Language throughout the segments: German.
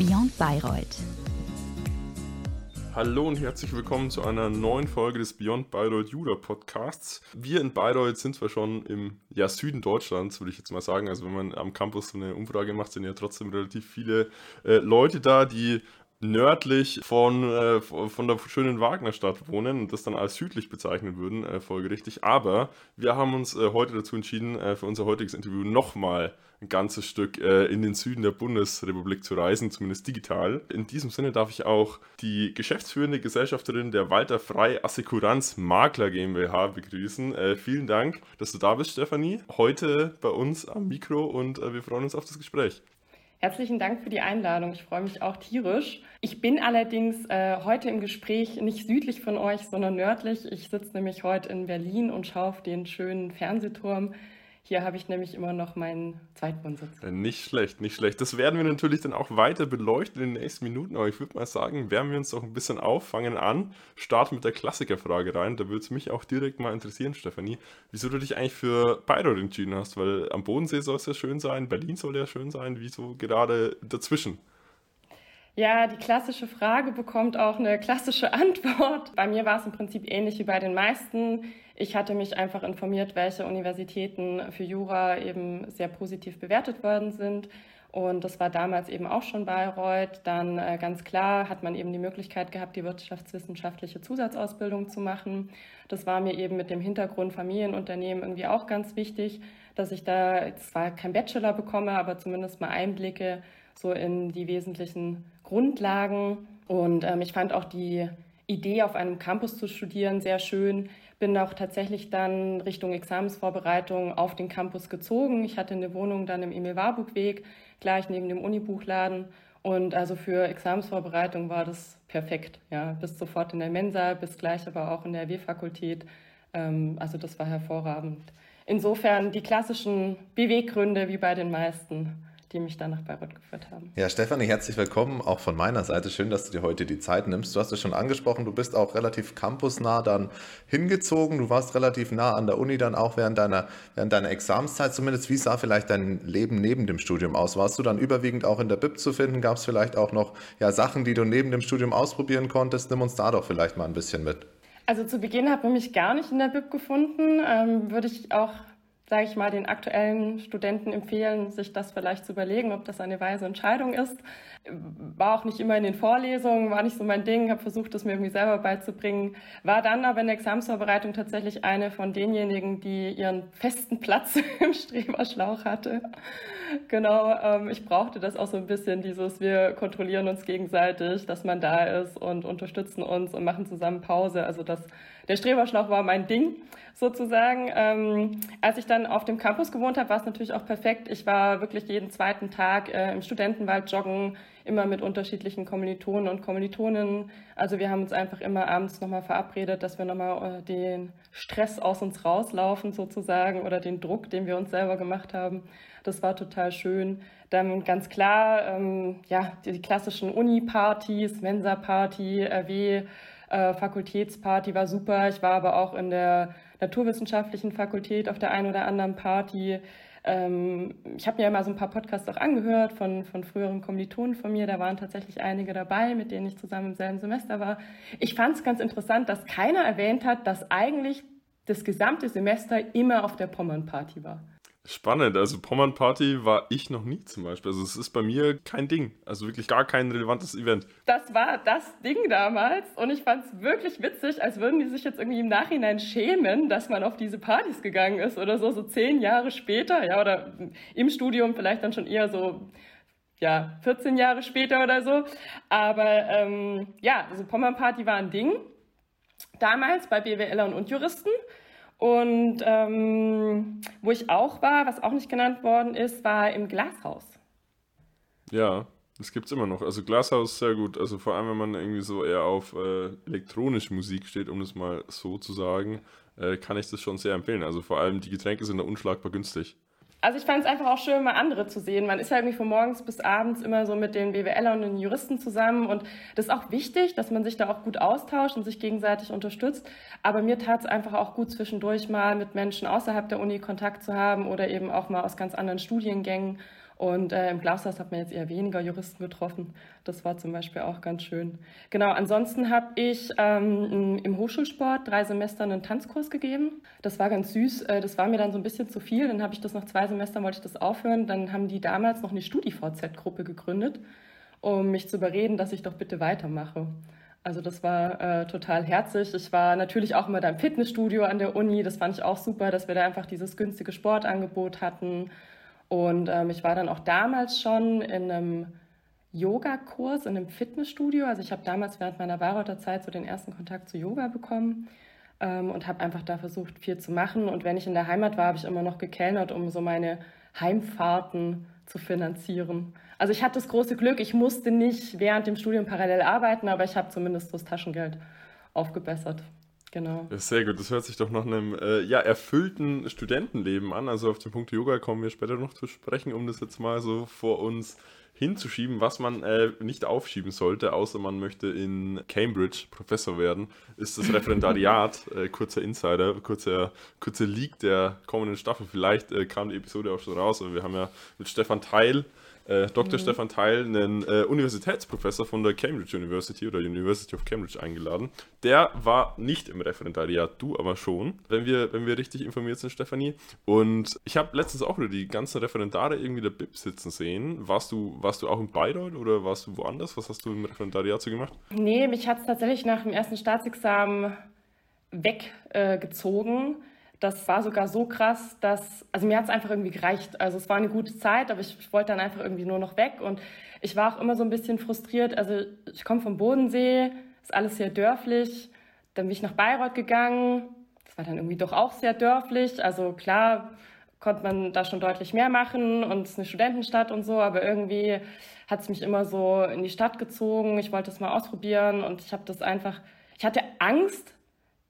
Beyond Bayreuth. Hallo und herzlich willkommen zu einer neuen Folge des Beyond Bayreuth Juda Podcasts. Wir in Bayreuth sind zwar schon im ja, Süden Deutschlands, würde ich jetzt mal sagen. Also wenn man am Campus so eine Umfrage macht, sind ja trotzdem relativ viele äh, Leute da, die nördlich von, äh, von der schönen Wagnerstadt wohnen und das dann als südlich bezeichnen würden, äh, folgerichtig. Aber wir haben uns äh, heute dazu entschieden, äh, für unser heutiges Interview nochmal ein ganzes Stück äh, in den Süden der Bundesrepublik zu reisen, zumindest digital. In diesem Sinne darf ich auch die geschäftsführende Gesellschafterin der Walter Frei Assekuranz Makler GmbH begrüßen. Äh, vielen Dank, dass du da bist, Stefanie. Heute bei uns am Mikro und wir freuen uns auf das Gespräch. Herzlichen Dank für die Einladung. Ich freue mich auch tierisch. Ich bin allerdings äh, heute im Gespräch nicht südlich von euch, sondern nördlich. Ich sitze nämlich heute in Berlin und schaue auf den schönen Fernsehturm hier habe ich nämlich immer noch meinen Zweitwohnsitz. Äh, nicht schlecht, nicht schlecht. Das werden wir natürlich dann auch weiter beleuchten in den nächsten Minuten. Aber ich würde mal sagen, wärmen wir uns doch ein bisschen auf, fangen an, starten mit der Klassikerfrage rein. Da würde es mich auch direkt mal interessieren, Stefanie, wieso du dich eigentlich für Bayreuth entschieden hast. Weil am Bodensee soll es ja schön sein, Berlin soll ja schön sein. Wieso gerade dazwischen? Ja, die klassische Frage bekommt auch eine klassische Antwort. Bei mir war es im Prinzip ähnlich wie bei den meisten. Ich hatte mich einfach informiert, welche Universitäten für Jura eben sehr positiv bewertet worden sind. Und das war damals eben auch schon Bayreuth. Dann äh, ganz klar hat man eben die Möglichkeit gehabt, die wirtschaftswissenschaftliche Zusatzausbildung zu machen. Das war mir eben mit dem Hintergrund Familienunternehmen irgendwie auch ganz wichtig, dass ich da zwar kein Bachelor bekomme, aber zumindest mal Einblicke so in die wesentlichen Grundlagen. Und ähm, ich fand auch die Idee, auf einem Campus zu studieren, sehr schön, bin auch tatsächlich dann Richtung Examensvorbereitung auf den Campus gezogen. Ich hatte eine Wohnung dann im Emil Warburg Weg, gleich neben dem Unibuchladen. Und also für Examensvorbereitung war das perfekt. Ja, bis sofort in der Mensa, bis gleich aber auch in der W-Fakultät. Ähm, also das war hervorragend. Insofern die klassischen Beweggründe wie bei den meisten die mich dann nach Bayreuth geführt haben. Ja, Stefanie, herzlich willkommen auch von meiner Seite. Schön, dass du dir heute die Zeit nimmst. Du hast es schon angesprochen, du bist auch relativ campusnah dann hingezogen. Du warst relativ nah an der Uni dann auch während deiner, während deiner Examenszeit zumindest. Wie sah vielleicht dein Leben neben dem Studium aus? Warst du dann überwiegend auch in der BIP zu finden? Gab es vielleicht auch noch ja, Sachen, die du neben dem Studium ausprobieren konntest? Nimm uns da doch vielleicht mal ein bisschen mit. Also zu Beginn hat man mich gar nicht in der BIP gefunden. Ähm, würde ich auch sage ich mal, den aktuellen Studenten empfehlen, sich das vielleicht zu überlegen, ob das eine weise Entscheidung ist. War auch nicht immer in den Vorlesungen, war nicht so mein Ding, habe versucht, das mir irgendwie selber beizubringen. War dann aber in der Examsvorbereitung tatsächlich eine von denjenigen, die ihren festen Platz im Streberschlauch hatte. Genau, ähm, ich brauchte das auch so ein bisschen, dieses, wir kontrollieren uns gegenseitig, dass man da ist und unterstützen uns und machen zusammen Pause. Also das, der Streberschlauch war mein Ding sozusagen. Ähm, als ich dann auf dem Campus gewohnt habe, war es natürlich auch perfekt. Ich war wirklich jeden zweiten Tag äh, im Studentenwald joggen, immer mit unterschiedlichen Kommilitonen und Kommilitoninnen. Also wir haben uns einfach immer abends nochmal verabredet, dass wir nochmal äh, den Stress aus uns rauslaufen sozusagen oder den Druck, den wir uns selber gemacht haben. Das war total schön. Dann ganz klar, ähm, ja, die, die klassischen Uni-Partys, Mensa-Party, RW, äh, Fakultätsparty war super. Ich war aber auch in der naturwissenschaftlichen Fakultät auf der einen oder anderen Party. Ähm, ich habe mir mal so ein paar Podcasts auch angehört von, von früheren Kommilitonen von mir. Da waren tatsächlich einige dabei, mit denen ich zusammen im selben Semester war. Ich fand es ganz interessant, dass keiner erwähnt hat, dass eigentlich das gesamte Semester immer auf der Pommern-Party war. Spannend, also Pommern Party war ich noch nie zum Beispiel. Also es ist bei mir kein Ding, also wirklich gar kein relevantes Event. Das war das Ding damals und ich fand es wirklich witzig, als würden die sich jetzt irgendwie im Nachhinein schämen, dass man auf diese Partys gegangen ist oder so, so zehn Jahre später, ja, oder im Studium vielleicht dann schon eher so ja, 14 Jahre später oder so. Aber ähm, ja, also Pommern Party war ein Ding. Damals bei BWLern und Juristen. Und ähm, wo ich auch war, was auch nicht genannt worden ist, war im Glashaus. Ja, das gibt es immer noch. Also Glashaus sehr gut. Also vor allem, wenn man irgendwie so eher auf äh, elektronische Musik steht, um das mal so zu sagen, äh, kann ich das schon sehr empfehlen. Also vor allem die Getränke sind da unschlagbar günstig. Also ich fand es einfach auch schön, mal andere zu sehen. Man ist ja irgendwie von morgens bis abends immer so mit den BWLern und den Juristen zusammen und das ist auch wichtig, dass man sich da auch gut austauscht und sich gegenseitig unterstützt. Aber mir tat es einfach auch gut, zwischendurch mal mit Menschen außerhalb der Uni Kontakt zu haben oder eben auch mal aus ganz anderen Studiengängen. Und äh, im Glashaus hat man jetzt eher weniger Juristen getroffen. Das war zum Beispiel auch ganz schön. Genau, ansonsten habe ich ähm, im Hochschulsport drei Semester einen Tanzkurs gegeben. Das war ganz süß. Äh, das war mir dann so ein bisschen zu viel. Dann habe ich das nach zwei Semestern, wollte ich das aufhören. Dann haben die damals noch eine StudiVZ-Gruppe gegründet, um mich zu überreden, dass ich doch bitte weitermache. Also das war äh, total herzig. Ich war natürlich auch immer da im Fitnessstudio an der Uni. Das fand ich auch super, dass wir da einfach dieses günstige Sportangebot hatten. Und ähm, ich war dann auch damals schon in einem Yogakurs, in einem Fitnessstudio. Also ich habe damals während meiner Bayreuther Zeit so den ersten Kontakt zu Yoga bekommen ähm, und habe einfach da versucht, viel zu machen. Und wenn ich in der Heimat war, habe ich immer noch gekellnert, um so meine Heimfahrten zu finanzieren. Also ich hatte das große Glück, ich musste nicht während dem Studium parallel arbeiten, aber ich habe zumindest das Taschengeld aufgebessert. Genau. Ja, sehr gut, das hört sich doch nach einem äh, ja, erfüllten Studentenleben an. Also auf den Punkt Yoga kommen wir später noch zu sprechen, um das jetzt mal so vor uns hinzuschieben, was man äh, nicht aufschieben sollte, außer man möchte in Cambridge Professor werden, ist das Referendariat. äh, kurzer Insider, kurzer, kurzer Leak der kommenden Staffel. Vielleicht äh, kam die Episode auch schon raus, aber wir haben ja mit Stefan Teil äh, Dr. Mhm. Stefan Teil, einen äh, Universitätsprofessor von der Cambridge University oder University of Cambridge eingeladen. Der war nicht im Referendariat, du aber schon, wenn wir, wenn wir richtig informiert sind, Stefanie. Und ich habe letztens auch wieder die ganzen Referendare irgendwie der BIP sitzen sehen. Warst du, warst du auch in Bayreuth oder warst du woanders? Was hast du im Referendariat so gemacht? Nee, mich hat es tatsächlich nach dem ersten Staatsexamen weggezogen. Äh, das war sogar so krass, dass, also mir hat es einfach irgendwie gereicht. Also es war eine gute Zeit, aber ich, ich, wollte dann einfach irgendwie nur noch weg. Und ich war auch immer so ein bisschen frustriert. Also ich komme vom Bodensee, ist alles sehr dörflich. Dann bin ich nach Bayreuth gegangen. Das war dann irgendwie doch auch sehr dörflich. Also klar konnte man da schon deutlich mehr machen und es ist eine Studentenstadt und so, aber irgendwie hat es mich immer so in die Stadt gezogen. Ich wollte es mal ausprobieren und ich habe das einfach, ich hatte Angst,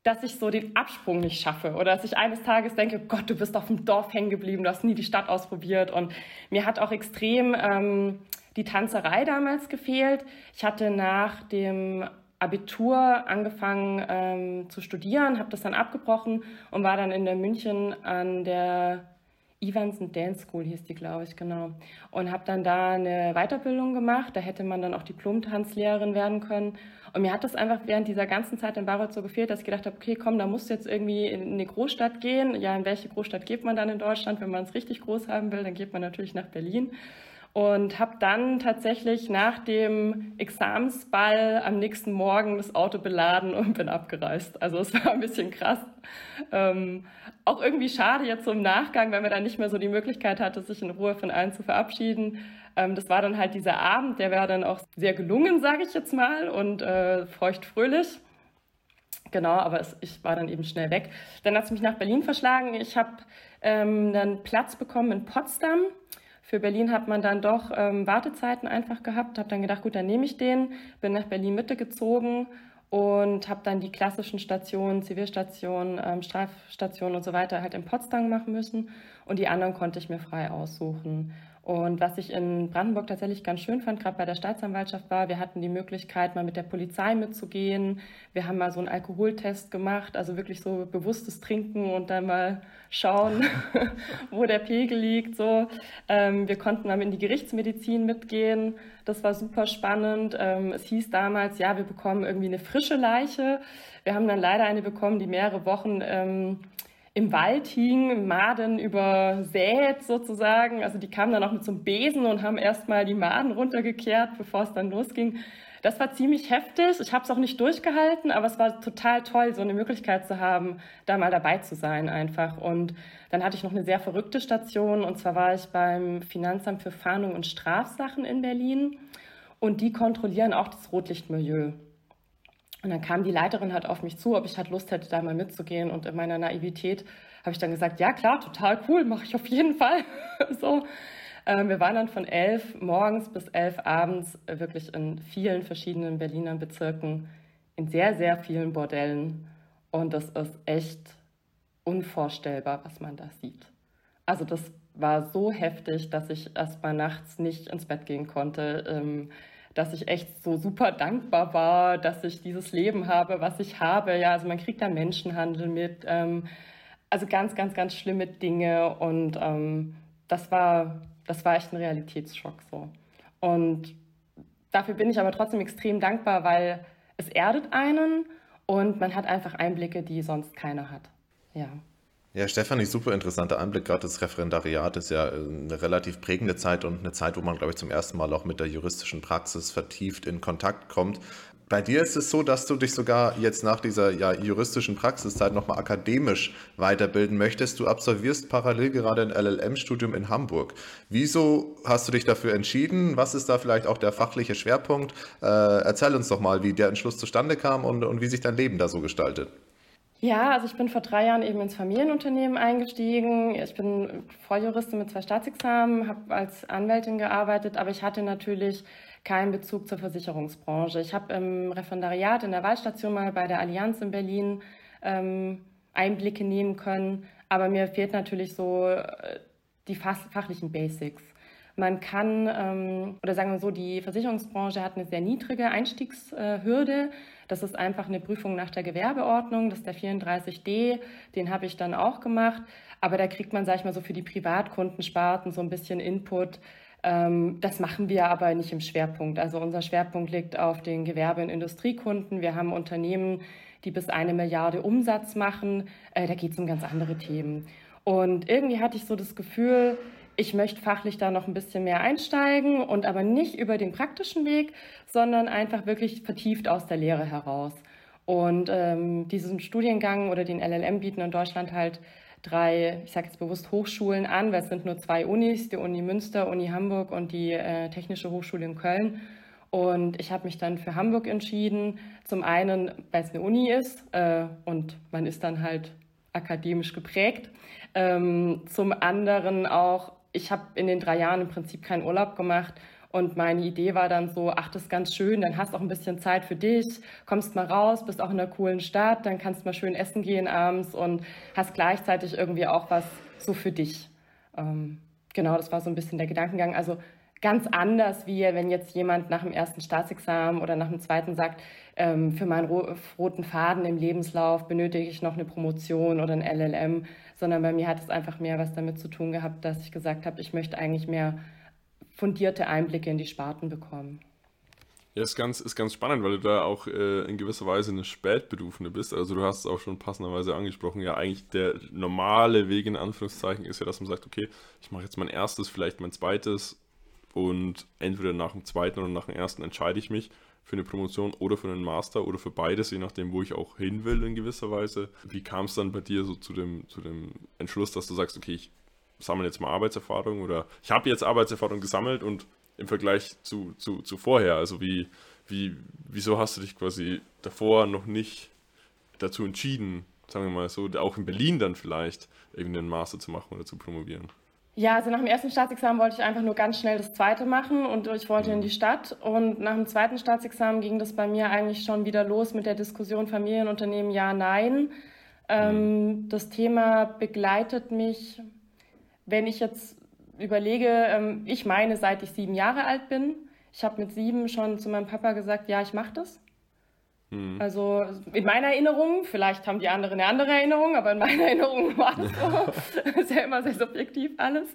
dass ich so den Absprung nicht schaffe oder dass ich eines Tages denke, Gott, du bist auf dem Dorf hängen geblieben, du hast nie die Stadt ausprobiert. Und mir hat auch extrem ähm, die Tanzerei damals gefehlt. Ich hatte nach dem Abitur angefangen ähm, zu studieren, habe das dann abgebrochen und war dann in der München an der Evanson Dance School hieß die, glaube ich, genau. Und habe dann da eine Weiterbildung gemacht. Da hätte man dann auch Diplom-Tanzlehrerin werden können. Und mir hat das einfach während dieser ganzen Zeit in Bayreuth so gefehlt, dass ich gedacht habe, okay, komm, da musst du jetzt irgendwie in eine Großstadt gehen. Ja, in welche Großstadt geht man dann in Deutschland? Wenn man es richtig groß haben will, dann geht man natürlich nach Berlin und habe dann tatsächlich nach dem Examensball am nächsten Morgen das Auto beladen und bin abgereist. Also es war ein bisschen krass. Ähm, auch irgendwie schade jetzt so im Nachgang, weil man dann nicht mehr so die Möglichkeit hatte, sich in Ruhe von allen zu verabschieden. Ähm, das war dann halt dieser Abend, der war dann auch sehr gelungen, sage ich jetzt mal, und äh, feucht-fröhlich. Genau, aber es, ich war dann eben schnell weg. Dann hat es mich nach Berlin verschlagen. Ich habe ähm, dann Platz bekommen in Potsdam für Berlin hat man dann doch ähm, Wartezeiten einfach gehabt, habe dann gedacht, gut, dann nehme ich den, bin nach Berlin Mitte gezogen und habe dann die klassischen Stationen, Zivilstationen, ähm, Strafstationen und so weiter halt in Potsdam machen müssen und die anderen konnte ich mir frei aussuchen. Und was ich in Brandenburg tatsächlich ganz schön fand, gerade bei der Staatsanwaltschaft war, wir hatten die Möglichkeit, mal mit der Polizei mitzugehen. Wir haben mal so einen Alkoholtest gemacht, also wirklich so bewusstes Trinken und dann mal schauen, wo der Pegel liegt. So. Ähm, wir konnten mal in die Gerichtsmedizin mitgehen. Das war super spannend. Ähm, es hieß damals, ja, wir bekommen irgendwie eine frische Leiche. Wir haben dann leider eine bekommen, die mehrere Wochen ähm, im Wald hing, Maden übersät sozusagen. Also die kamen dann auch mit so einem Besen und haben erstmal die Maden runtergekehrt, bevor es dann losging. Das war ziemlich heftig. Ich habe es auch nicht durchgehalten, aber es war total toll, so eine Möglichkeit zu haben, da mal dabei zu sein einfach. Und dann hatte ich noch eine sehr verrückte Station. Und zwar war ich beim Finanzamt für Fahndung und Strafsachen in Berlin. Und die kontrollieren auch das Rotlichtmilieu. Und dann kam die Leiterin halt auf mich zu, ob ich halt Lust hätte, da mal mitzugehen. Und in meiner Naivität habe ich dann gesagt, ja klar, total cool, mache ich auf jeden Fall. so. Ähm, wir waren dann von elf morgens bis elf abends wirklich in vielen verschiedenen Berliner Bezirken, in sehr, sehr vielen Bordellen. Und das ist echt unvorstellbar, was man da sieht. Also das war so heftig, dass ich erst mal nachts nicht ins Bett gehen konnte. Ähm, dass ich echt so super dankbar war, dass ich dieses Leben habe, was ich habe. Ja, also man kriegt da Menschenhandel mit. Ähm, also ganz, ganz, ganz schlimme Dinge. Und ähm, das war das war echt ein Realitätsschock so. Und dafür bin ich aber trotzdem extrem dankbar, weil es erdet einen und man hat einfach Einblicke, die sonst keiner hat. Ja. Ja, Stefanie, super interessanter Einblick. Gerade das Referendariat ist ja eine relativ prägende Zeit und eine Zeit, wo man, glaube ich, zum ersten Mal auch mit der juristischen Praxis vertieft in Kontakt kommt. Bei dir ist es so, dass du dich sogar jetzt nach dieser ja, juristischen Praxiszeit nochmal akademisch weiterbilden möchtest. Du absolvierst parallel gerade ein LLM-Studium in Hamburg. Wieso hast du dich dafür entschieden? Was ist da vielleicht auch der fachliche Schwerpunkt? Äh, erzähl uns doch mal, wie der Entschluss zustande kam und, und wie sich dein Leben da so gestaltet. Ja, also ich bin vor drei Jahren eben ins Familienunternehmen eingestiegen. Ich bin Volljuristin mit zwei Staatsexamen, habe als Anwältin gearbeitet, aber ich hatte natürlich keinen Bezug zur Versicherungsbranche. Ich habe im Referendariat in der Wahlstation mal bei der Allianz in Berlin ähm, Einblicke nehmen können, aber mir fehlt natürlich so äh, die fachlichen Basics. Man kann, ähm, oder sagen wir so, die Versicherungsbranche hat eine sehr niedrige Einstiegshürde. Das ist einfach eine Prüfung nach der Gewerbeordnung, das ist der 34d, den habe ich dann auch gemacht. Aber da kriegt man, sage ich mal, so für die Privatkundensparten so ein bisschen Input, ähm, das machen wir aber nicht im Schwerpunkt. Also unser Schwerpunkt liegt auf den Gewerbe- und Industriekunden. Wir haben Unternehmen, die bis eine Milliarde Umsatz machen. Äh, da geht es um ganz andere Themen. Und irgendwie hatte ich so das Gefühl, ich möchte fachlich da noch ein bisschen mehr einsteigen und aber nicht über den praktischen Weg, sondern einfach wirklich vertieft aus der Lehre heraus. Und ähm, diesen Studiengang oder den LLM bieten in Deutschland halt drei, ich sage jetzt bewusst Hochschulen an, weil es sind nur zwei Unis, die Uni Münster, Uni Hamburg und die äh, Technische Hochschule in Köln. Und ich habe mich dann für Hamburg entschieden. Zum einen, weil es eine Uni ist äh, und man ist dann halt akademisch geprägt. Ähm, zum anderen auch, ich habe in den drei Jahren im Prinzip keinen Urlaub gemacht und meine Idee war dann so, ach, das ist ganz schön, dann hast du auch ein bisschen Zeit für dich, kommst mal raus, bist auch in einer coolen Stadt, dann kannst mal schön essen gehen abends und hast gleichzeitig irgendwie auch was so für dich. Ähm, genau, das war so ein bisschen der Gedankengang. Also ganz anders, wie wenn jetzt jemand nach dem ersten Staatsexamen oder nach dem zweiten sagt, ähm, für meinen roten Faden im Lebenslauf benötige ich noch eine Promotion oder ein LLM, sondern bei mir hat es einfach mehr was damit zu tun gehabt, dass ich gesagt habe, ich möchte eigentlich mehr fundierte Einblicke in die Sparten bekommen. Ja, ist ganz, ist ganz spannend, weil du da auch äh, in gewisser Weise eine Spätberufene bist. Also du hast es auch schon passenderweise angesprochen. Ja, eigentlich der normale Weg in Anführungszeichen ist ja, dass man sagt, okay, ich mache jetzt mein erstes, vielleicht mein zweites und entweder nach dem zweiten oder nach dem ersten entscheide ich mich für eine Promotion oder für einen Master oder für beides, je nachdem, wo ich auch hin will in gewisser Weise. Wie kam es dann bei dir so zu dem, zu dem Entschluss, dass du sagst, okay, ich sammle jetzt mal Arbeitserfahrung oder ich habe jetzt Arbeitserfahrung gesammelt und im Vergleich zu, zu, zu vorher, also wie, wie, wieso hast du dich quasi davor noch nicht dazu entschieden, sagen wir mal so, auch in Berlin dann vielleicht irgendeinen Master zu machen oder zu promovieren? Ja, also nach dem ersten Staatsexamen wollte ich einfach nur ganz schnell das zweite machen und ich wollte mhm. in die Stadt. Und nach dem zweiten Staatsexamen ging das bei mir eigentlich schon wieder los mit der Diskussion Familienunternehmen ja, nein. Ähm, mhm. Das Thema begleitet mich wenn ich jetzt überlege, ähm, ich meine, seit ich sieben Jahre alt bin, ich habe mit sieben schon zu meinem Papa gesagt, ja, ich mache das. Mhm. Also in meiner Erinnerung, vielleicht haben die anderen eine andere Erinnerung, aber in meiner Erinnerung war das so. ist ja immer sehr subjektiv alles.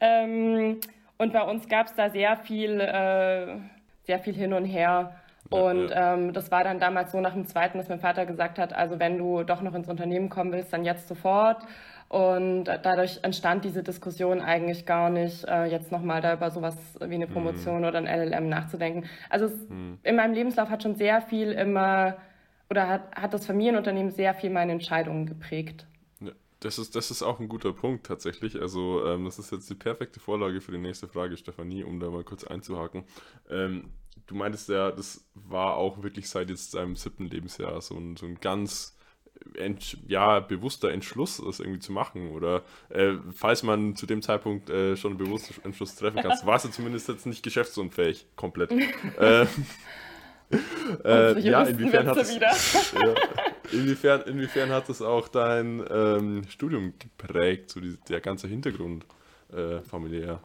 Ähm, und bei uns gab es da sehr viel, äh, sehr viel hin und her. Und ähm, das war dann damals so nach dem zweiten, dass mein Vater gesagt hat, also wenn du doch noch ins Unternehmen kommen willst, dann jetzt sofort. Und dadurch entstand diese Diskussion eigentlich gar nicht, äh, jetzt nochmal da über sowas wie eine Promotion mhm. oder ein LLM nachzudenken. Also es, mhm. in meinem Lebenslauf hat schon sehr viel immer, oder hat, hat das Familienunternehmen sehr viel meine Entscheidungen geprägt. Das ist, das ist auch ein guter Punkt tatsächlich. Also ähm, das ist jetzt die perfekte Vorlage für die nächste Frage, Stefanie, um da mal kurz einzuhaken. Ähm, du meintest ja, das war auch wirklich seit jetzt deinem siebten Lebensjahr so ein, so ein ganz ja, bewusster Entschluss, das irgendwie zu machen. Oder äh, falls man zu dem Zeitpunkt äh, schon einen bewussten Entschluss treffen kann, war es ja zumindest jetzt nicht geschäftsunfähig, komplett. äh, äh, ja, inwiefern hat, es, ja, inwiefern, inwiefern hat es auch dein ähm, Studium geprägt, so die, der ganze Hintergrund äh, familiär?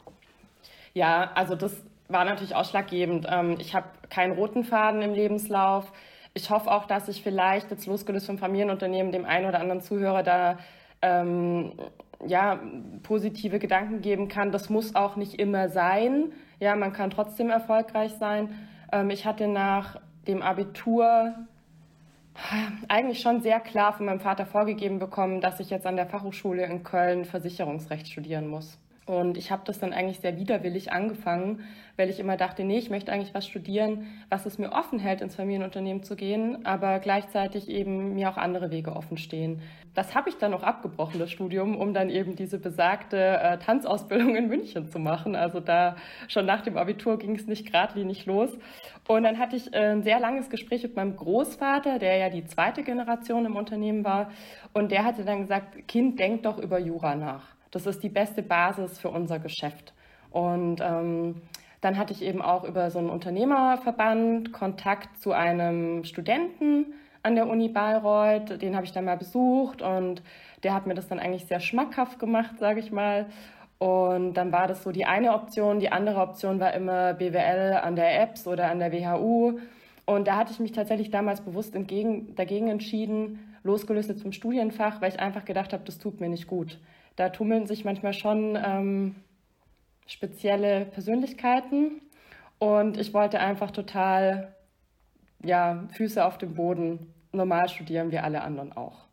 Ja, also das war natürlich ausschlaggebend. Ähm, ich habe keinen roten Faden im Lebenslauf ich hoffe auch, dass ich vielleicht jetzt losgelöst vom Familienunternehmen dem einen oder anderen Zuhörer da ähm, ja, positive Gedanken geben kann. Das muss auch nicht immer sein. Ja, man kann trotzdem erfolgreich sein. Ähm, ich hatte nach dem Abitur eigentlich schon sehr klar von meinem Vater vorgegeben bekommen, dass ich jetzt an der Fachhochschule in Köln Versicherungsrecht studieren muss. Und ich habe das dann eigentlich sehr widerwillig angefangen, weil ich immer dachte, nee, ich möchte eigentlich was studieren, was es mir offen hält, ins Familienunternehmen zu gehen, aber gleichzeitig eben mir auch andere Wege offen stehen. Das habe ich dann auch abgebrochen, das Studium, um dann eben diese besagte äh, Tanzausbildung in München zu machen. Also da schon nach dem Abitur ging es nicht geradlinig los. Und dann hatte ich äh, ein sehr langes Gespräch mit meinem Großvater, der ja die zweite Generation im Unternehmen war. Und der hatte dann gesagt, Kind, denk doch über Jura nach. Das ist die beste Basis für unser Geschäft. Und ähm, dann hatte ich eben auch über so einen Unternehmerverband Kontakt zu einem Studenten an der Uni Bayreuth. Den habe ich dann mal besucht und der hat mir das dann eigentlich sehr schmackhaft gemacht, sage ich mal. Und dann war das so die eine Option. Die andere Option war immer BWL an der EBS oder an der WHU. Und da hatte ich mich tatsächlich damals bewusst entgegen, dagegen entschieden, losgelöst vom Studienfach, weil ich einfach gedacht habe, das tut mir nicht gut da tummeln sich manchmal schon ähm, spezielle Persönlichkeiten. Und ich wollte einfach total, ja, Füße auf dem Boden, normal studieren wie alle anderen auch.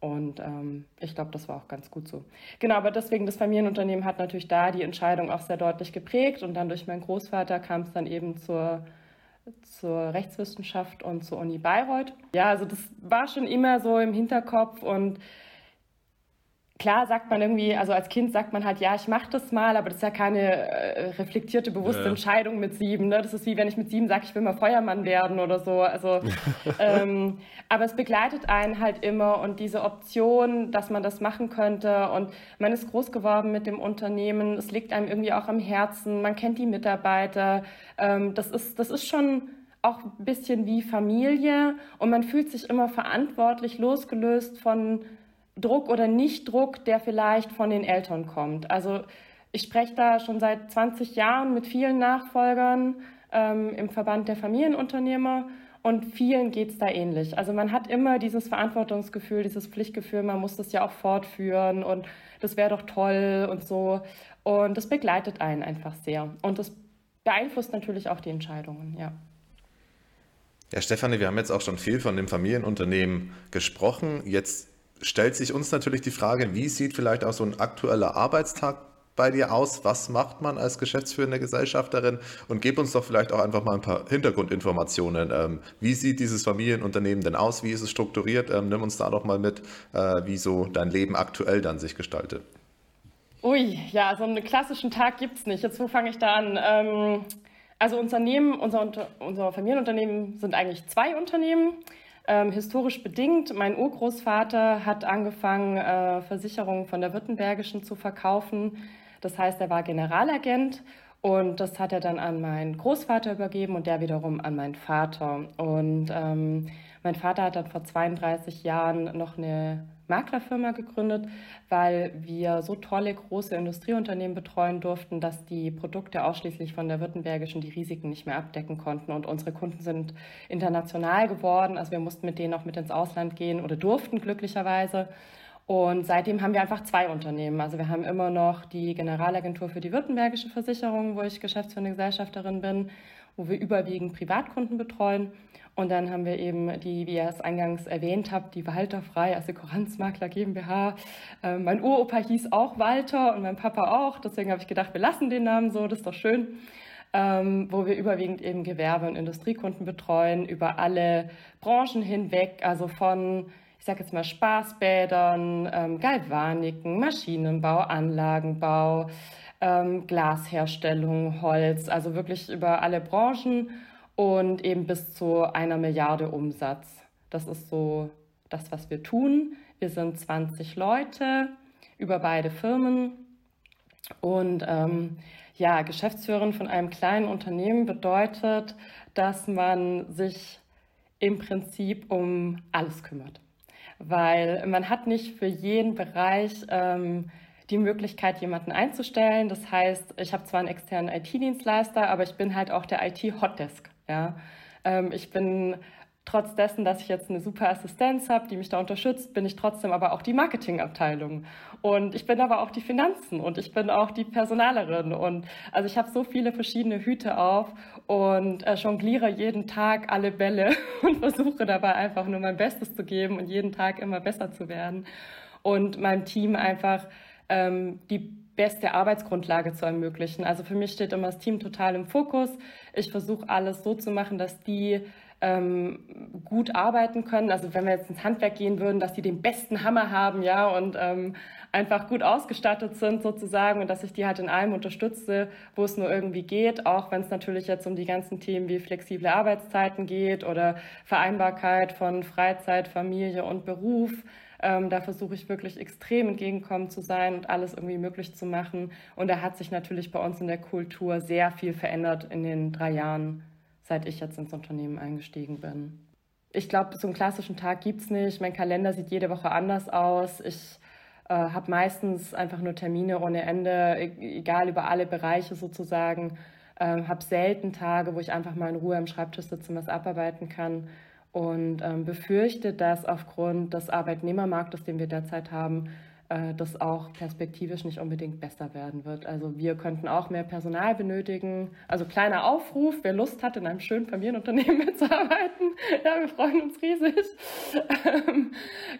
Und ähm, ich glaube, das war auch ganz gut so. Genau, aber deswegen, das Familienunternehmen hat natürlich da die Entscheidung auch sehr deutlich geprägt. Und dann durch meinen Großvater kam es dann eben zur, zur Rechtswissenschaft und zur Uni Bayreuth. Ja, also das war schon immer so im Hinterkopf und klar sagt man irgendwie, also als Kind sagt man halt, ja, ich mache das mal, aber das ist ja keine äh, reflektierte, bewusste ja. Entscheidung mit sieben. Ne? Das ist wie wenn ich mit sieben sage, ich will mal Feuermann werden oder so. Also, ähm, aber es begleitet einen halt immer und diese Option, dass man das machen könnte und man ist groß geworden mit dem Unternehmen, es liegt einem irgendwie auch am Herzen, man kennt die Mitarbeiter. Ähm, das, ist, das ist schon auch ein bisschen wie Familie und man fühlt sich immer verantwortlich, losgelöst von Druck oder Nicht-Druck, der vielleicht von den Eltern kommt. Also ich spreche da schon seit 20 Jahren mit vielen Nachfolgern ähm, im Verband der Familienunternehmer und vielen geht es da ähnlich. Also man hat immer dieses Verantwortungsgefühl, dieses Pflichtgefühl, man muss das ja auch fortführen und das wäre doch toll und so. Und das begleitet einen einfach sehr. Und das beeinflusst natürlich auch die Entscheidungen, ja. Ja, Stefanie, wir haben jetzt auch schon viel von dem Familienunternehmen gesprochen. Jetzt stellt sich uns natürlich die Frage, wie sieht vielleicht auch so ein aktueller Arbeitstag bei dir aus? Was macht man als geschäftsführende Gesellschafterin? Und gib uns doch vielleicht auch einfach mal ein paar Hintergrundinformationen. Ähm, wie sieht dieses Familienunternehmen denn aus? Wie ist es strukturiert? Ähm, nimm uns da doch mal mit, äh, wie so dein Leben aktuell dann sich gestaltet. Ui, ja, so einen klassischen Tag gibt es nicht. Jetzt, wo fange ich da an? Ähm, also Unternehmen, unser, unser Familienunternehmen sind eigentlich zwei Unternehmen. Ähm, historisch bedingt. Mein Urgroßvater hat angefangen, äh, Versicherungen von der Württembergischen zu verkaufen. Das heißt, er war Generalagent und das hat er dann an meinen Großvater übergeben und der wiederum an meinen Vater. Und ähm, mein Vater hat dann vor 32 Jahren noch eine Maklerfirma gegründet, weil wir so tolle große Industrieunternehmen betreuen durften, dass die Produkte ausschließlich von der Württembergischen die Risiken nicht mehr abdecken konnten. Und unsere Kunden sind international geworden. Also wir mussten mit denen auch mit ins Ausland gehen oder durften glücklicherweise. Und seitdem haben wir einfach zwei Unternehmen. Also wir haben immer noch die Generalagentur für die Württembergische Versicherung, wo ich geschäftsführende Gesellschafterin bin, wo wir überwiegend Privatkunden betreuen. Und dann haben wir eben die, wie ihr es eingangs erwähnt habt, die Walter Frei Assekuranzmakler GmbH. Ähm, mein Uropa hieß auch Walter und mein Papa auch. Deswegen habe ich gedacht, wir lassen den Namen so, das ist doch schön. Ähm, wo wir überwiegend eben Gewerbe- und Industriekunden betreuen, über alle Branchen hinweg, also von, ich sage jetzt mal, Spaßbädern, ähm, Galvaniken, Maschinenbau, Anlagenbau, ähm, Glasherstellung, Holz, also wirklich über alle Branchen und eben bis zu einer Milliarde Umsatz. Das ist so das, was wir tun. Wir sind 20 Leute über beide Firmen und ähm, ja, Geschäftsführerin von einem kleinen Unternehmen bedeutet, dass man sich im Prinzip um alles kümmert. Weil man hat nicht für jeden Bereich ähm, die Möglichkeit, jemanden einzustellen. Das heißt, ich habe zwar einen externen IT-Dienstleister, aber ich bin halt auch der IT-Hotdesk. Ja? Ähm, ich bin trotz dessen, dass ich jetzt eine super Assistenz habe, die mich da unterstützt, bin ich trotzdem aber auch die Marketingabteilung. Und ich bin aber auch die Finanzen und ich bin auch die Personalerin. Und also ich habe so viele verschiedene Hüte auf und äh, jongliere jeden Tag alle Bälle und versuche dabei einfach nur mein Bestes zu geben und jeden Tag immer besser zu werden. Und meinem Team einfach ähm, die beste Arbeitsgrundlage zu ermöglichen. Also für mich steht immer das Team total im Fokus. Ich versuche alles so zu machen, dass die ähm, gut arbeiten können. Also wenn wir jetzt ins Handwerk gehen würden, dass die den besten Hammer haben, ja, und ähm, einfach gut ausgestattet sind sozusagen und dass ich die halt in allem unterstütze, wo es nur irgendwie geht, auch wenn es natürlich jetzt um die ganzen Themen wie flexible Arbeitszeiten geht oder Vereinbarkeit von Freizeit, Familie und Beruf. Ähm, da versuche ich wirklich extrem entgegenkommend zu sein und alles irgendwie möglich zu machen. Und da hat sich natürlich bei uns in der Kultur sehr viel verändert in den drei Jahren seit ich jetzt ins Unternehmen eingestiegen bin. Ich glaube, so einen klassischen Tag gibt es nicht. Mein Kalender sieht jede Woche anders aus. Ich äh, habe meistens einfach nur Termine ohne Ende, e-, egal über alle Bereiche sozusagen. Ähm, habe selten Tage, wo ich einfach mal in Ruhe am Schreibtisch sitze und was abarbeiten kann. Und ähm, befürchte, dass aufgrund des Arbeitnehmermarktes, den wir derzeit haben, äh, das auch perspektivisch nicht unbedingt besser werden wird. Also wir könnten auch mehr Personal benötigen. Also kleiner Aufruf, wer Lust hat, in einem schönen Familienunternehmen mitzuarbeiten. Ja, wir freuen uns riesig. Ähm,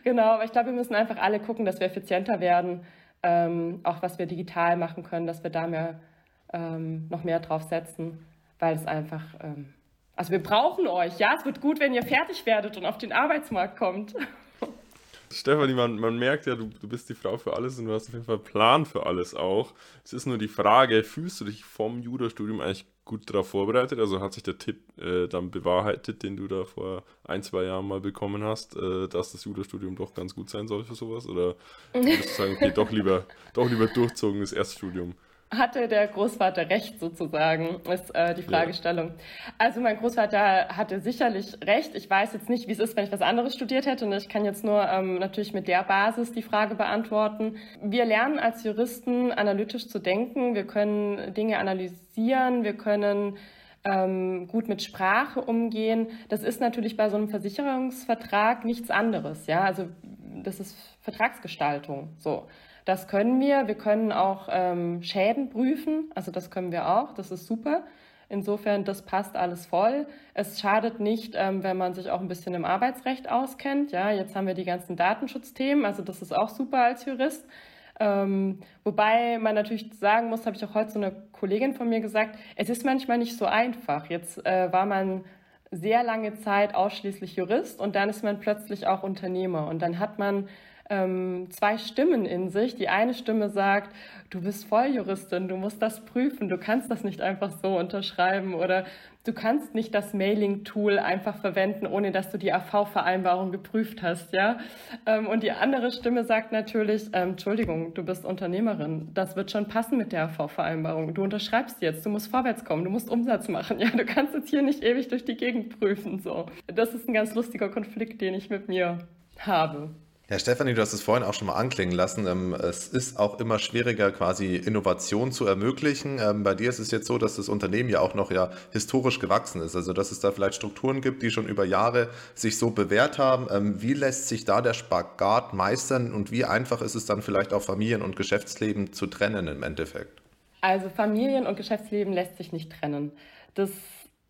genau, aber ich glaube, wir müssen einfach alle gucken, dass wir effizienter werden, ähm, auch was wir digital machen können, dass wir da mehr, ähm, noch mehr drauf setzen, weil es einfach, also wir brauchen euch, ja, es wird gut, wenn ihr fertig werdet und auf den Arbeitsmarkt kommt. Stefanie, man, man merkt ja, du, du bist die Frau für alles und du hast auf jeden Fall Plan für alles auch. Es ist nur die Frage, fühlst du dich vom Judo-Studium eigentlich gut darauf vorbereitet? Also hat sich der Tipp äh, dann bewahrheitet, den du da vor ein, zwei Jahren mal bekommen hast, äh, dass das Judo-Studium doch ganz gut sein soll für sowas? Oder würdest du sagen, okay, doch lieber, doch lieber durchzogenes Erststudium? Hatte der Großvater recht sozusagen, ist äh, die Fragestellung. Ja. Also mein Großvater hatte sicherlich recht. Ich weiß jetzt nicht, wie es ist, wenn ich was anderes studiert hätte. Und ich kann jetzt nur ähm, natürlich mit der Basis die Frage beantworten. Wir lernen als Juristen analytisch zu denken. Wir können Dinge analysieren. Wir können ähm, gut mit Sprache umgehen. Das ist natürlich bei so einem Versicherungsvertrag nichts anderes. Ja, also das ist Vertragsgestaltung. So. Das können wir. Wir können auch ähm, Schäden prüfen. Also das können wir auch. Das ist super. Insofern, das passt alles voll. Es schadet nicht, ähm, wenn man sich auch ein bisschen im Arbeitsrecht auskennt. Ja, jetzt haben wir die ganzen Datenschutzthemen. Also das ist auch super als Jurist. Ähm, wobei man natürlich sagen muss, habe ich auch heute so eine Kollegin von mir gesagt, es ist manchmal nicht so einfach. Jetzt äh, war man sehr lange Zeit ausschließlich Jurist und dann ist man plötzlich auch Unternehmer und dann hat man ähm, zwei Stimmen in sich. Die eine Stimme sagt, du bist Volljuristin, du musst das prüfen, du kannst das nicht einfach so unterschreiben oder du kannst nicht das Mailing-Tool einfach verwenden, ohne dass du die AV-Vereinbarung geprüft hast, ja. Ähm, und die andere Stimme sagt natürlich, ähm, Entschuldigung, du bist Unternehmerin, das wird schon passen mit der AV-Vereinbarung. Du unterschreibst jetzt, du musst vorwärts kommen, du musst Umsatz machen, ja. Du kannst jetzt hier nicht ewig durch die Gegend prüfen, so. Das ist ein ganz lustiger Konflikt, den ich mit mir habe. Ja, Stefanie, du hast es vorhin auch schon mal anklingen lassen. Ähm, es ist auch immer schwieriger, quasi Innovation zu ermöglichen. Ähm, bei dir ist es jetzt so, dass das Unternehmen ja auch noch ja historisch gewachsen ist. Also, dass es da vielleicht Strukturen gibt, die schon über Jahre sich so bewährt haben. Ähm, wie lässt sich da der Spagat meistern und wie einfach ist es dann vielleicht auch Familien- und Geschäftsleben zu trennen im Endeffekt? Also, Familien- und Geschäftsleben lässt sich nicht trennen. Das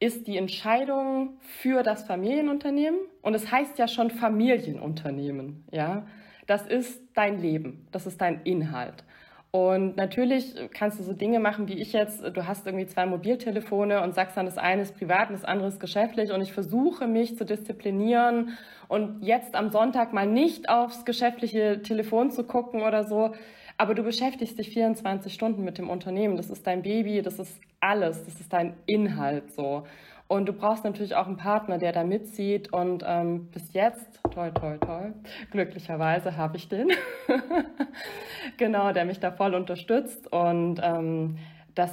ist die Entscheidung für das Familienunternehmen. Und es heißt ja schon Familienunternehmen. Ja? Das ist dein Leben, das ist dein Inhalt. Und natürlich kannst du so Dinge machen wie ich jetzt. Du hast irgendwie zwei Mobiltelefone und sagst dann, das eine ist privat und das andere ist geschäftlich. Und ich versuche mich zu disziplinieren und jetzt am Sonntag mal nicht aufs geschäftliche Telefon zu gucken oder so. Aber du beschäftigst dich 24 Stunden mit dem Unternehmen. Das ist dein Baby, das ist alles, das ist dein Inhalt so. Und du brauchst natürlich auch einen Partner, der da mitzieht. Und ähm, bis jetzt, toll, toll, toll, glücklicherweise habe ich den. genau, der mich da voll unterstützt. Und ähm, das,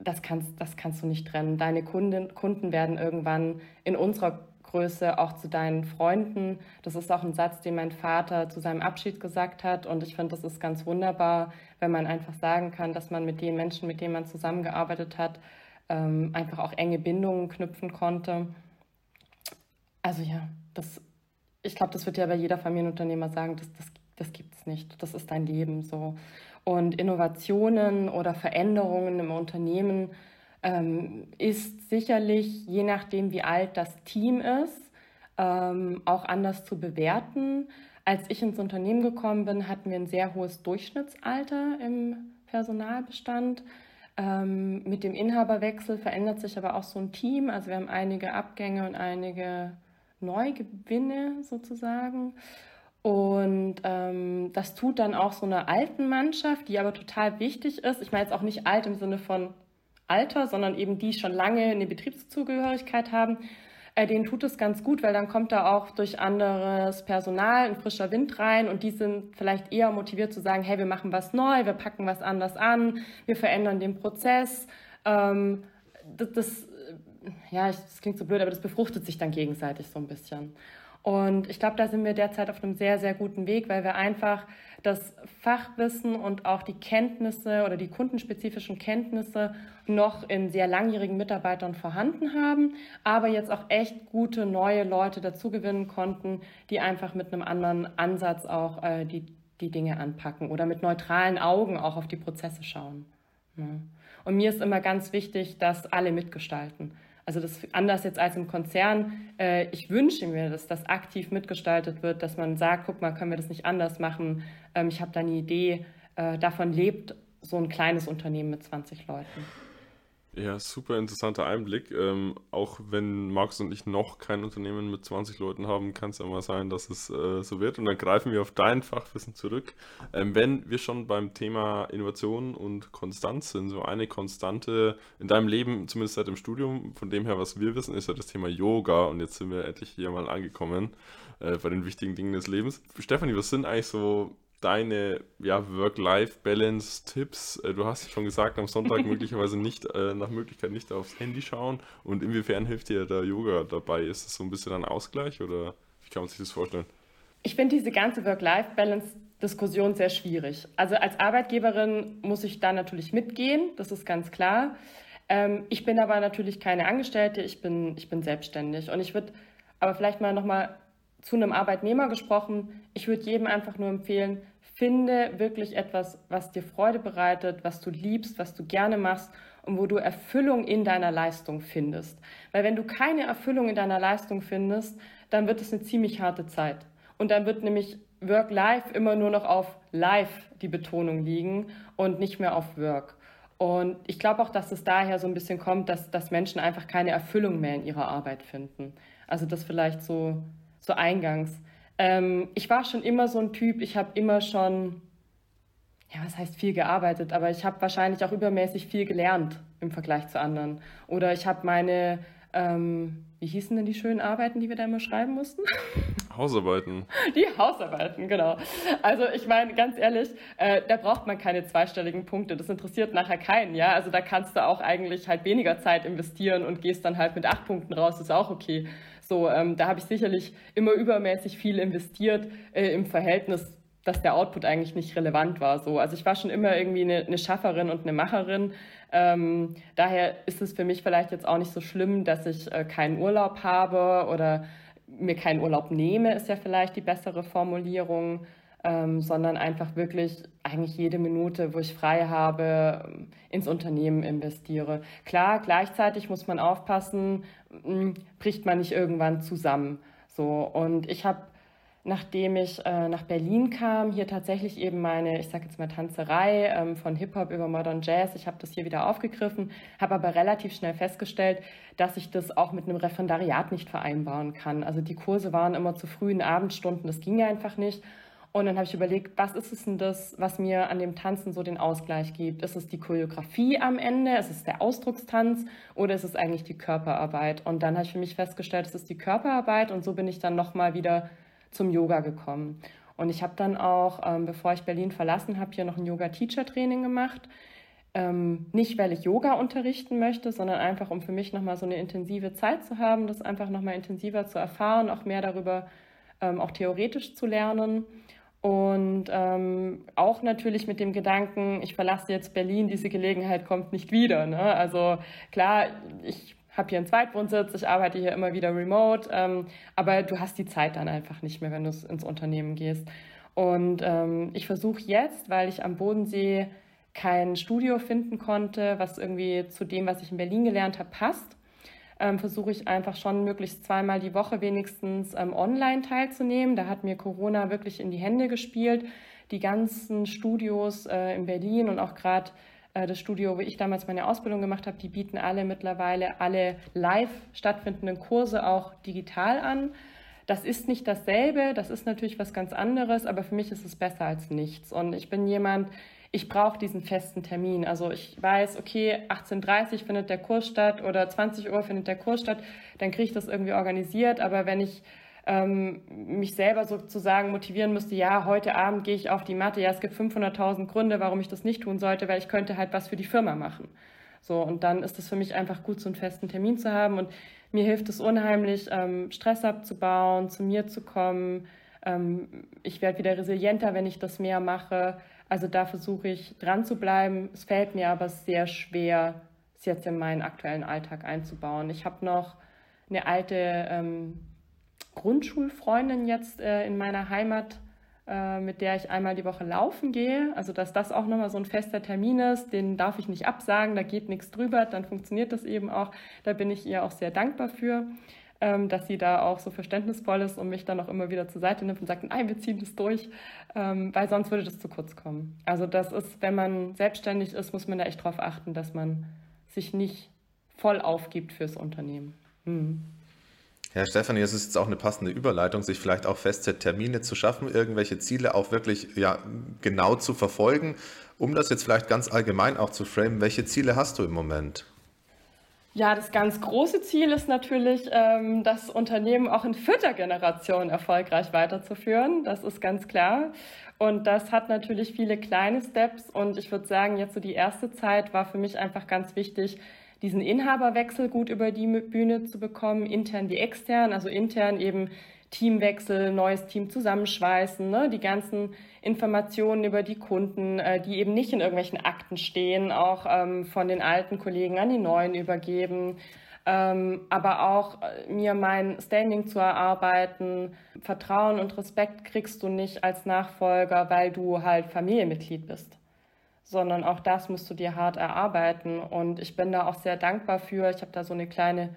das, kannst, das kannst du nicht trennen. Deine Kunden, Kunden werden irgendwann in unserer Größe auch zu deinen Freunden. Das ist auch ein Satz, den mein Vater zu seinem Abschied gesagt hat. Und ich finde, das ist ganz wunderbar, wenn man einfach sagen kann, dass man mit den Menschen, mit denen man zusammengearbeitet hat, ähm, einfach auch enge Bindungen knüpfen konnte. Also ja, das, ich glaube, das wird ja bei jeder Familienunternehmer sagen, das, das, das gibt es nicht. Das ist dein Leben so. Und Innovationen oder Veränderungen im Unternehmen ähm, ist sicherlich, je nachdem, wie alt das Team ist, ähm, auch anders zu bewerten. Als ich ins Unternehmen gekommen bin, hatten wir ein sehr hohes Durchschnittsalter im Personalbestand. Ähm, mit dem Inhaberwechsel verändert sich aber auch so ein Team. Also wir haben einige Abgänge und einige Neugewinne sozusagen. Und ähm, das tut dann auch so einer alten Mannschaft, die aber total wichtig ist. Ich meine jetzt auch nicht alt im Sinne von Alter, sondern eben die schon lange eine Betriebszugehörigkeit haben. Äh, denen tut es ganz gut, weil dann kommt da auch durch anderes Personal ein frischer Wind rein und die sind vielleicht eher motiviert zu sagen, hey, wir machen was neu, wir packen was anders an, wir verändern den Prozess. Ähm, das, das ja, das klingt so blöd, aber das befruchtet sich dann gegenseitig so ein bisschen. Und ich glaube, da sind wir derzeit auf einem sehr, sehr guten Weg, weil wir einfach das Fachwissen und auch die Kenntnisse oder die kundenspezifischen Kenntnisse noch in sehr langjährigen Mitarbeitern vorhanden haben, aber jetzt auch echt gute neue Leute dazugewinnen konnten, die einfach mit einem anderen Ansatz auch äh, die, die Dinge anpacken oder mit neutralen Augen auch auf die Prozesse schauen. Ja. Und mir ist immer ganz wichtig, dass alle mitgestalten. Also das anders jetzt als im Konzern. Äh, ich wünsche mir, dass das aktiv mitgestaltet wird, dass man sagt, guck mal, können wir das nicht anders machen? Ähm, ich habe da eine Idee. Äh, davon lebt so ein kleines Unternehmen mit 20 Leuten. Ja, super interessanter Einblick. Ähm, auch wenn Markus und ich noch kein Unternehmen mit 20 Leuten haben, kann es ja mal sein, dass es äh, so wird. Und dann greifen wir auf dein Fachwissen zurück. Ähm, wenn wir schon beim Thema Innovation und Konstanz sind, so eine Konstante in deinem Leben, zumindest seit dem Studium, von dem her, was wir wissen, ist ja das Thema Yoga. Und jetzt sind wir endlich hier mal angekommen äh, bei den wichtigen Dingen des Lebens. Stefanie, was sind eigentlich so deine ja, Work-Life-Balance-Tipps? Äh, du hast schon gesagt, am Sonntag möglicherweise nicht, äh, nach Möglichkeit nicht aufs Handy schauen. Und inwiefern hilft dir der Yoga dabei? Ist es so ein bisschen ein Ausgleich oder wie kann man sich das vorstellen? Ich finde diese ganze Work-Life-Balance-Diskussion sehr schwierig. Also als Arbeitgeberin muss ich da natürlich mitgehen, das ist ganz klar. Ähm, ich bin aber natürlich keine Angestellte, ich bin, ich bin selbstständig. Und ich würde aber vielleicht mal nochmal zu einem Arbeitnehmer gesprochen, ich würde jedem einfach nur empfehlen, finde wirklich etwas, was dir Freude bereitet, was du liebst, was du gerne machst und wo du Erfüllung in deiner Leistung findest. Weil wenn du keine Erfüllung in deiner Leistung findest, dann wird es eine ziemlich harte Zeit. Und dann wird nämlich Work-Life immer nur noch auf Life die Betonung liegen und nicht mehr auf Work. Und ich glaube auch, dass es daher so ein bisschen kommt, dass, dass Menschen einfach keine Erfüllung mehr in ihrer Arbeit finden. Also das vielleicht so so eingangs. Ähm, ich war schon immer so ein Typ, ich habe immer schon, ja, was heißt viel gearbeitet, aber ich habe wahrscheinlich auch übermäßig viel gelernt im Vergleich zu anderen. Oder ich habe meine, ähm, wie hießen denn die schönen Arbeiten, die wir da immer schreiben mussten? Hausarbeiten. Die Hausarbeiten, genau. Also ich meine, ganz ehrlich, äh, da braucht man keine zweistelligen Punkte. Das interessiert nachher keinen, ja. Also da kannst du auch eigentlich halt weniger Zeit investieren und gehst dann halt mit acht Punkten raus, ist auch okay. So, ähm, da habe ich sicherlich immer übermäßig viel investiert äh, im Verhältnis, dass der Output eigentlich nicht relevant war. So, also ich war schon immer irgendwie eine, eine Schafferin und eine Macherin. Ähm, daher ist es für mich vielleicht jetzt auch nicht so schlimm, dass ich äh, keinen Urlaub habe oder mir keinen Urlaub nehme, ist ja vielleicht die bessere Formulierung ähm, sondern einfach wirklich eigentlich jede Minute, wo ich frei habe, ähm, ins Unternehmen investiere. Klar, gleichzeitig muss man aufpassen, bricht man nicht irgendwann zusammen. So und ich habe nachdem ich äh, nach Berlin kam, hier tatsächlich eben meine, ich sage jetzt mal Tanzerei ähm, von Hip-Hop über Modern Jazz. Ich habe das hier wieder aufgegriffen, habe aber relativ schnell festgestellt, dass ich das auch mit einem Referendariat nicht vereinbaren kann. Also die Kurse waren immer zu frühen Abendstunden, das ging einfach nicht. Und dann habe ich überlegt, was ist es denn das, was mir an dem Tanzen so den Ausgleich gibt? Ist es die Choreografie am Ende? Ist es der Ausdruckstanz? Oder ist es eigentlich die Körperarbeit? Und dann habe ich für mich festgestellt, es ist die Körperarbeit. Und so bin ich dann nochmal wieder zum Yoga gekommen. Und ich habe dann auch, ähm, bevor ich Berlin verlassen habe, hier noch ein Yoga-Teacher-Training gemacht. Ähm, nicht, weil ich Yoga unterrichten möchte, sondern einfach, um für mich nochmal so eine intensive Zeit zu haben, das einfach nochmal intensiver zu erfahren, auch mehr darüber ähm, auch theoretisch zu lernen. Und ähm, auch natürlich mit dem Gedanken, ich verlasse jetzt Berlin, diese Gelegenheit kommt nicht wieder. Ne? Also klar, ich habe hier einen Zweitwohnsitz, ich arbeite hier immer wieder remote, ähm, aber du hast die Zeit dann einfach nicht mehr, wenn du ins Unternehmen gehst. Und ähm, ich versuche jetzt, weil ich am Bodensee kein Studio finden konnte, was irgendwie zu dem, was ich in Berlin gelernt habe, passt, ähm, versuche ich einfach schon möglichst zweimal die Woche wenigstens ähm, online teilzunehmen. Da hat mir Corona wirklich in die Hände gespielt. Die ganzen Studios äh, in Berlin und auch gerade äh, das Studio, wo ich damals meine Ausbildung gemacht habe, die bieten alle mittlerweile alle live stattfindenden Kurse auch digital an. Das ist nicht dasselbe, das ist natürlich was ganz anderes, aber für mich ist es besser als nichts. Und ich bin jemand, ich brauche diesen festen Termin. Also ich weiß, okay, 18.30 Uhr findet der Kurs statt oder 20 Uhr findet der Kurs statt, dann kriege ich das irgendwie organisiert. Aber wenn ich ähm, mich selber sozusagen motivieren müsste, ja, heute Abend gehe ich auf die Matte, ja, es gibt 500.000 Gründe, warum ich das nicht tun sollte, weil ich könnte halt was für die Firma machen. So, und dann ist es für mich einfach gut, so einen festen Termin zu haben. Und mir hilft es unheimlich, ähm, Stress abzubauen, zu mir zu kommen. Ähm, ich werde wieder resilienter, wenn ich das mehr mache. Also da versuche ich dran zu bleiben. Es fällt mir aber sehr schwer, es jetzt in meinen aktuellen Alltag einzubauen. Ich habe noch eine alte ähm, Grundschulfreundin jetzt äh, in meiner Heimat, äh, mit der ich einmal die Woche laufen gehe. Also dass das auch nochmal so ein fester Termin ist, den darf ich nicht absagen, da geht nichts drüber, dann funktioniert das eben auch. Da bin ich ihr auch sehr dankbar für ähm, dass sie da auch so verständnisvoll ist und mich dann auch immer wieder zur Seite nimmt und sagt, nein, wir ziehen das durch, ähm, weil sonst würde das zu kurz kommen. Also das ist, wenn man selbstständig ist, muss man da echt darauf achten, dass man sich nicht voll aufgibt fürs Unternehmen. Hm. Ja, Stefanie, es ist jetzt auch eine passende Überleitung, sich vielleicht auch feste Termine zu schaffen, irgendwelche Ziele auch wirklich ja, genau zu verfolgen. Um das jetzt vielleicht ganz allgemein auch zu framen, welche Ziele hast du im Moment? Ja, das ganz große Ziel ist natürlich, ähm, das Unternehmen auch in vierter Generation erfolgreich weiterzuführen. Das ist ganz klar. Und das hat natürlich viele kleine Steps. Und ich würde sagen, jetzt so die erste Zeit war für mich einfach ganz wichtig, diesen Inhaberwechsel gut über die Bühne zu bekommen, intern wie extern. Also intern eben Teamwechsel, neues Team zusammenschweißen, ne? die ganzen Informationen über die Kunden, äh, die eben nicht in irgendwelchen Akten stehen, auch ähm, von den alten Kollegen an die neuen übergeben. Ähm, aber auch äh, mir mein Standing zu erarbeiten. Vertrauen und Respekt kriegst du nicht als Nachfolger, weil du halt Familienmitglied bist, sondern auch das musst du dir hart erarbeiten. Und ich bin da auch sehr dankbar für. Ich habe da so eine kleine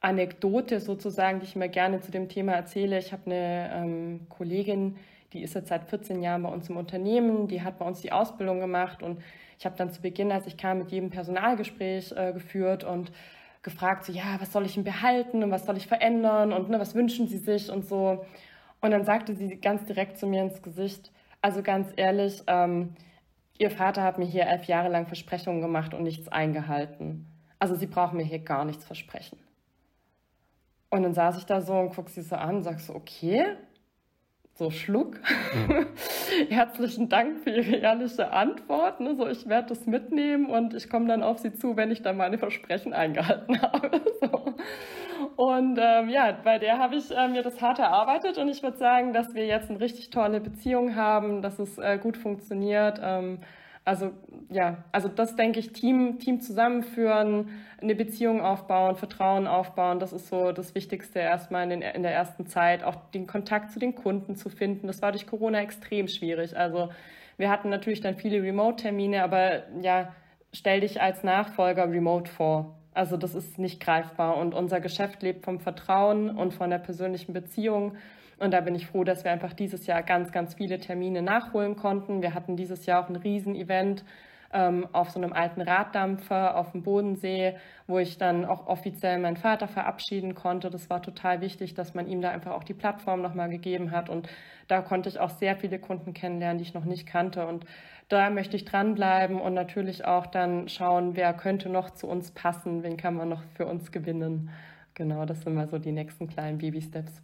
Anekdote sozusagen, die ich mir gerne zu dem Thema erzähle. Ich habe eine ähm, Kollegin, die ist jetzt seit 14 Jahren bei uns im Unternehmen, die hat bei uns die Ausbildung gemacht und ich habe dann zu Beginn, als ich kam, mit jedem Personalgespräch äh, geführt und gefragt, so, ja, was soll ich denn behalten und was soll ich verändern und ne, was wünschen Sie sich und so. Und dann sagte sie ganz direkt zu mir ins Gesicht, also ganz ehrlich, ähm, Ihr Vater hat mir hier elf Jahre lang Versprechungen gemacht und nichts eingehalten. Also Sie brauchen mir hier gar nichts versprechen. Und dann saß ich da so und guck sie so an und sag so, okay, so Schluck. Mhm. Herzlichen Dank für Ihre ehrliche Antwort. Ne? So, ich werde das mitnehmen und ich komme dann auf Sie zu, wenn ich dann meine Versprechen eingehalten habe. So. Und ähm, ja, bei der habe ich äh, mir das hart erarbeitet und ich würde sagen, dass wir jetzt eine richtig tolle Beziehung haben, dass es äh, gut funktioniert. Ähm, also ja, also das denke ich, Team, Team zusammenführen, eine Beziehung aufbauen, Vertrauen aufbauen, das ist so das Wichtigste erstmal in, den, in der ersten Zeit, auch den Kontakt zu den Kunden zu finden. Das war durch Corona extrem schwierig. Also wir hatten natürlich dann viele Remote-Termine, aber ja, stell dich als Nachfolger remote vor. Also das ist nicht greifbar und unser Geschäft lebt vom Vertrauen und von der persönlichen Beziehung. Und da bin ich froh, dass wir einfach dieses Jahr ganz, ganz viele Termine nachholen konnten. Wir hatten dieses Jahr auch ein Riesenevent ähm, auf so einem alten Raddampfer auf dem Bodensee, wo ich dann auch offiziell meinen Vater verabschieden konnte. Das war total wichtig, dass man ihm da einfach auch die Plattform nochmal gegeben hat. Und da konnte ich auch sehr viele Kunden kennenlernen, die ich noch nicht kannte. Und da möchte ich dranbleiben und natürlich auch dann schauen, wer könnte noch zu uns passen, wen kann man noch für uns gewinnen. Genau, das sind mal so die nächsten kleinen Baby-Steps.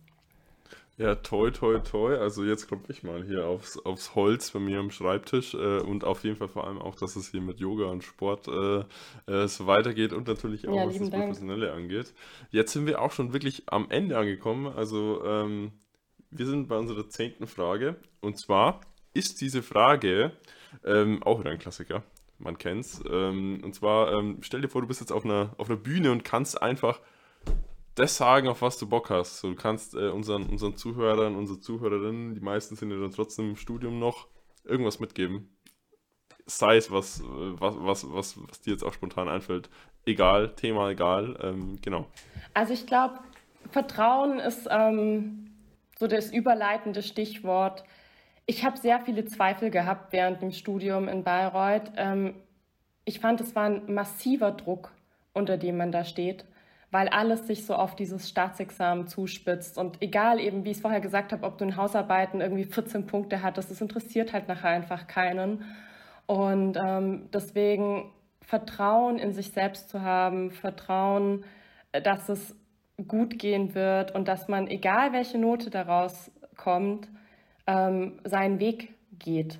Ja, toi, toi, toi. Also jetzt komme ich mal hier aufs, aufs Holz bei mir am Schreibtisch äh, und auf jeden Fall vor allem auch, dass es hier mit Yoga und Sport äh, äh, so weitergeht und natürlich auch, ja, was das Dank. Professionelle angeht. Jetzt sind wir auch schon wirklich am Ende angekommen. Also ähm, wir sind bei unserer zehnten Frage und zwar ist diese Frage ähm, auch wieder ein Klassiker man kennt's. Ähm, und zwar, ähm, stell dir vor, du bist jetzt auf einer, auf einer Bühne und kannst einfach das sagen, auf was du Bock hast. So, du kannst äh, unseren, unseren Zuhörern, unsere Zuhörerinnen, die meisten sind ja dann trotzdem im Studium noch, irgendwas mitgeben. Sei es was, was, was, was, was dir jetzt auch spontan einfällt. Egal, Thema egal, ähm, genau. Also ich glaube, Vertrauen ist ähm, so das überleitende Stichwort. Ich habe sehr viele Zweifel gehabt während dem Studium in Bayreuth. Ähm, ich fand, es war ein massiver Druck, unter dem man da steht weil alles sich so auf dieses Staatsexamen zuspitzt. Und egal eben, wie ich es vorher gesagt habe, ob du in Hausarbeiten irgendwie 14 Punkte hattest, das interessiert halt nachher einfach keinen. Und ähm, deswegen Vertrauen in sich selbst zu haben, Vertrauen, äh, dass es gut gehen wird und dass man, egal welche Note daraus kommt, ähm, seinen Weg geht.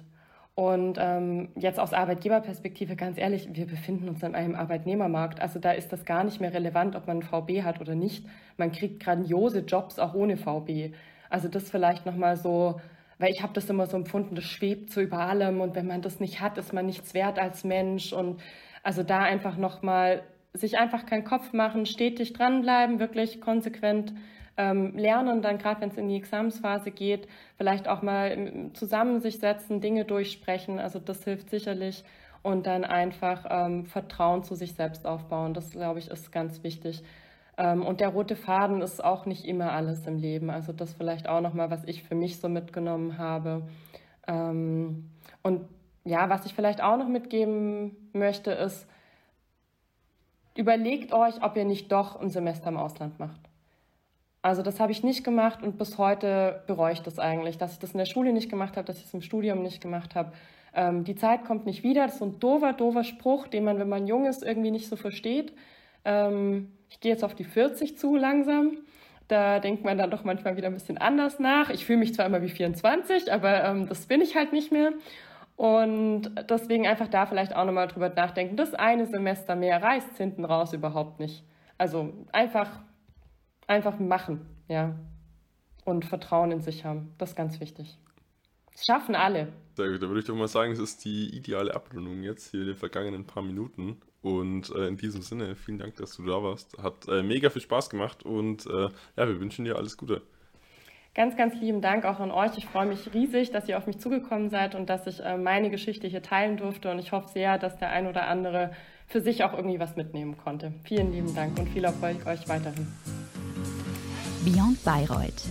Und ähm, jetzt aus Arbeitgeberperspektive, ganz ehrlich, wir befinden uns in einem Arbeitnehmermarkt. Also da ist das gar nicht mehr relevant, ob man ein VB hat oder nicht. Man kriegt grandiose Jobs auch ohne VB. Also das vielleicht nochmal so, weil ich habe das immer so empfunden, das schwebt so über allem und wenn man das nicht hat, ist man nichts wert als Mensch. Und also da einfach nochmal sich einfach keinen Kopf machen, stetig dranbleiben, wirklich konsequent ähm, lernen, dann gerade wenn es in die Examensphase geht, vielleicht auch mal zusammen sich setzen, Dinge durchsprechen. Also das hilft sicherlich. Und dann einfach ähm, Vertrauen zu sich selbst aufbauen. Das, glaube ich, ist ganz wichtig. Ähm, und der rote Faden ist auch nicht immer alles im Leben. Also das vielleicht auch nochmal, was ich für mich so mitgenommen habe. Ähm, und ja, was ich vielleicht auch noch mitgeben möchte, ist, überlegt euch, ob ihr nicht doch ein Semester im Ausland macht. Also das habe ich nicht gemacht und bis heute bereue ich das eigentlich, dass ich das in der Schule nicht gemacht habe, dass ich es im Studium nicht gemacht habe. Ähm, die Zeit kommt nicht wieder. Das ist so ein doofer, doofer Spruch, den man, wenn man jung ist, irgendwie nicht so versteht. Ähm, ich gehe jetzt auf die 40 zu langsam. Da denkt man dann doch manchmal wieder ein bisschen anders nach. Ich fühle mich zwar immer wie 24, aber ähm, das bin ich halt nicht mehr. Und deswegen einfach da vielleicht auch nochmal drüber nachdenken. Das eine Semester mehr reißt hinten raus überhaupt nicht. Also einfach einfach machen, ja. Und Vertrauen in sich haben. Das ist ganz wichtig. Das schaffen alle. Sehr gut, da würde ich doch mal sagen, es ist die ideale Abrundung jetzt hier in den vergangenen paar Minuten. Und äh, in diesem Sinne, vielen Dank, dass du da warst. Hat äh, mega viel Spaß gemacht und äh, ja, wir wünschen dir alles Gute. Ganz, ganz lieben Dank auch an euch. Ich freue mich riesig, dass ihr auf mich zugekommen seid und dass ich äh, meine Geschichte hier teilen durfte. Und ich hoffe sehr, dass der ein oder andere für sich auch irgendwie was mitnehmen konnte. Vielen lieben Dank und viel Erfolg euch weiterhin. Beyond Bayreuth